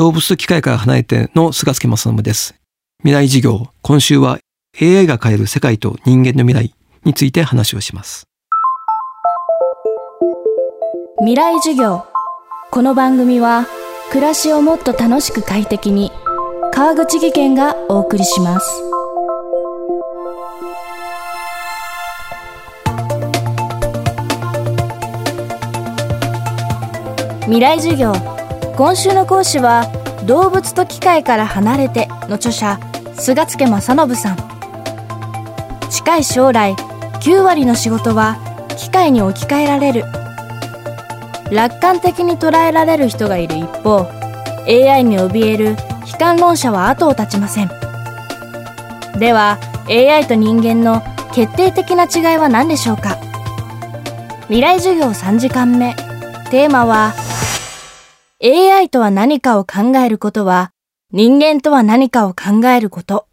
動物と機械から離れての菅助正信です。未来授業、今週は AI が変える世界と人間の未来について話をします。未来授業。この番組は暮らしをもっと楽しく快適に川口義賢がお送りします。未来授業今週の講師は動物と機械から離れての著者菅助正信さん。近い将来9割の仕事は機械に置き換えられる。楽観的に捉えられる人がいる一方 AI に怯える悲観論者は後を絶ちません。では AI と人間の決定的な違いは何でしょうか？未来授業3時間目。テーマは AI とは何かを考えることは人間とは何かを考えること。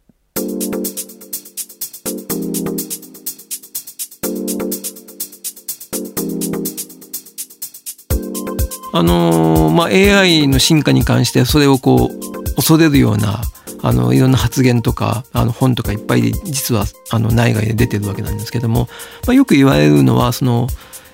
あのー、まあ、AI の進化に関してそれをこう恐れるようなあのいろんな発言とかあの本とかいっぱい実はあの内外で出てるわけなんですけども、まあ、よく言われるのはその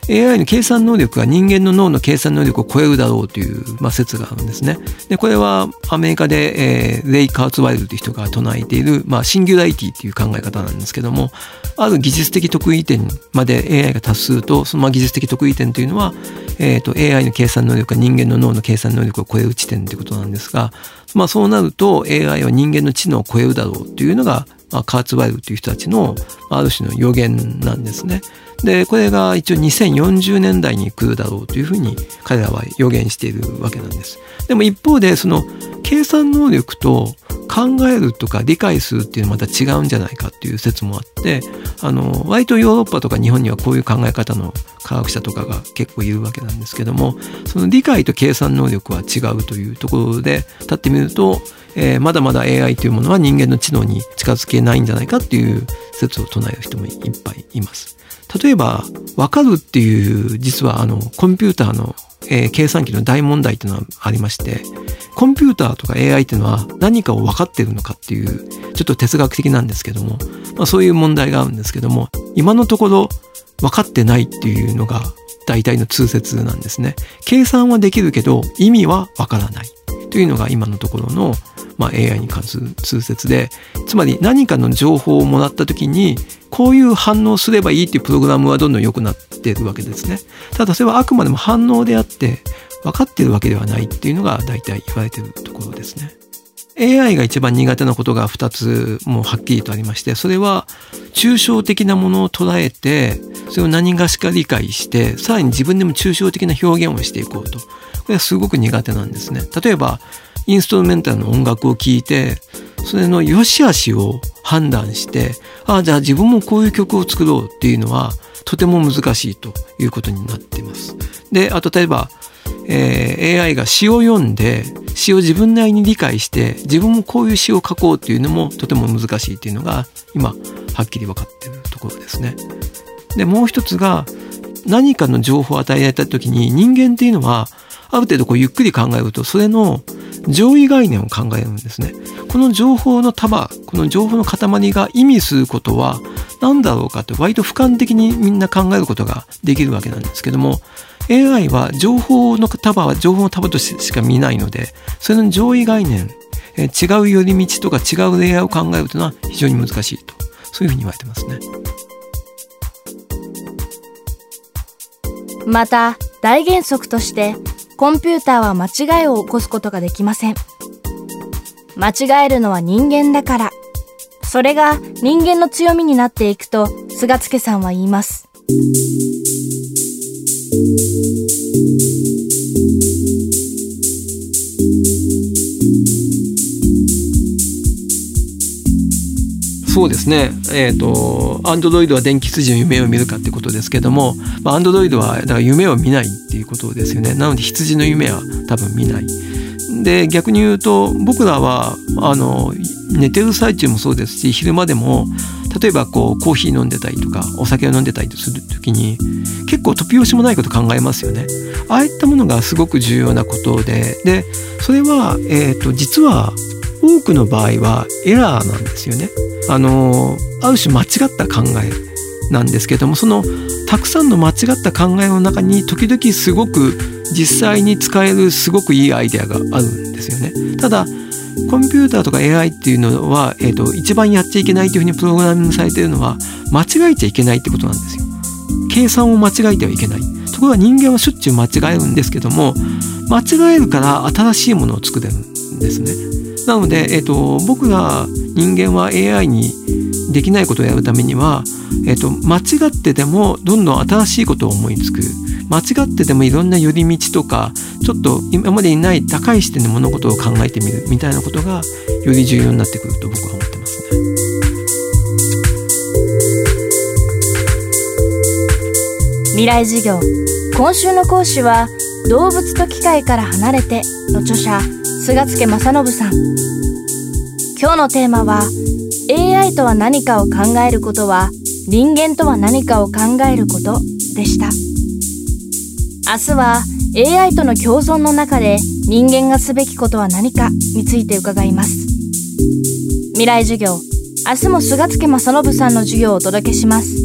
AI の計算能力が人間の脳の計算能力を超えるだろうという、まあ、説があるんですね。でこれはアメリカで、えー、レイ・カーツワイルという人が唱えている、まあ、シンギュラリティという考え方なんですけどもある技術的得意点まで AI が達するとその技術的得意点というのは、えーと、AI の計算能力が人間の脳の計算能力を超える地点ということなんですが、まあ、そうなると AI は人間の知能を超えるだろうというのが、まあ、カーツワイルという人たちのある種の予言なんですね。でこれが一応2040年代に来るだろうというふうに彼らは予言しているわけなんです。でも一方でその計算能力と考えるとか理解するっていうのはまた違うんじゃないかっていう説もあってあの割とヨーロッパとか日本にはこういう考え方の科学者とかが結構いるわけなんですけどもその理解と計算能力は違うというところで立ってみると、えー、まだまだ AI というものは人間の知能に近づけないんじゃないかっていう説を唱える人もいっぱいいます。例えば、わかるっていう、実はあの、コンピューターの、えー、計算機の大問題っていうのはありまして、コンピューターとか AI っていうのは何かを分かってるのかっていう、ちょっと哲学的なんですけども、まあそういう問題があるんですけども、今のところ分かってないっていうのが大体の通説なんですね。計算はできるけど意味は分からないというのが今のところのまあ、AI に関する通説でつまり何かの情報をもらった時にこういう反応すればいいっていうプログラムはどんどん良くなっているわけですね。ただそれはあくまでも反応であって分かってるわけではないっていうのが大体言われてるところですね。AI が一番苦手なことが2つもうはっきりとありましてそれは抽象的なものを捉えてそれを何がしか理解してさらに自分でも抽象的な表現をしていこうとこれはすごく苦手なんですね。例えばインストルメンタルの音楽を聴いてそれの良し悪しを判断してああじゃあ自分もこういう曲を作ろうっていうのはとても難しいということになっています。であと例えば、えー、AI が詩を読んで詩を自分なりに理解して自分もこういう詩を書こうっていうのもとても難しいっていうのが今はっきり分かっているところですね。でもう一つが何かの情報を与えられた時に人間っていうのはある程度こうゆっくり考えるとそれの上位概念を考えるんですね。この情報の束、この情報の塊が意味することは何だろうかって割と俯瞰的にみんな考えることができるわけなんですけども、AI は情報の束は情報の束としてしか見ないので、それの上位概念、え違う寄り道とか違うレイヤーを考えるというのは非常に難しいと、そういうふうに言われてますね。また、大原則としてコンピューターは間違いを起こすことができません。間違えるのは人間だから。それが人間の強みになっていくと菅助さんは言います。そうですね。えっ、ー、と、アンドロイドは電気筋の夢を見るかってことですけども、アンドロイドはだから夢を見ないっていうことですよね。なので羊の夢は多分見ない。で逆に言うと僕らはあの寝てる最中もそうですし昼間でも例えばこうコーヒー飲んでたりとかお酒を飲んでたりする時に結構突拍子もないこと考えますよね。ああいったものがすごく重要なことででそれは、えーと、実は多くの場合はエラーなんですよね。あのある種間違った考えなんですけどもそのたくさんの間違った考えの中に時々すごく実際に使えるすごくいいアイデアがあるんですよね。ただコンピューターとか AI っていうのは、えーと、一番やっちゃいけないというふうにプログラミングされているのは間違えちゃいけないってことなんですよ。計算を間違えてはいけない。ところが人間はしょっちゅう間違えるんですけども間違えるから新しいものを作れるんですね。なので、えーと、僕が人間は AI にできないことをやるためには、えーと間違ってでもどんどん新しいことを思いつく。間違ってでもいろんな寄り道とかちょっと今までにない高い視点で物事を考えてみるみたいなことがより重要になってくると僕は思ってますね。未来授業今週の講師は動物と機械から離れての著者菅助正信さん。今日のテーマは AI とは何かを考えることは人間とは何かを考えることでした。明日は AI との共存の中で人間がすべきことは何かについて伺います。未来授業。明日も菅助正信さんの授業をお届けします。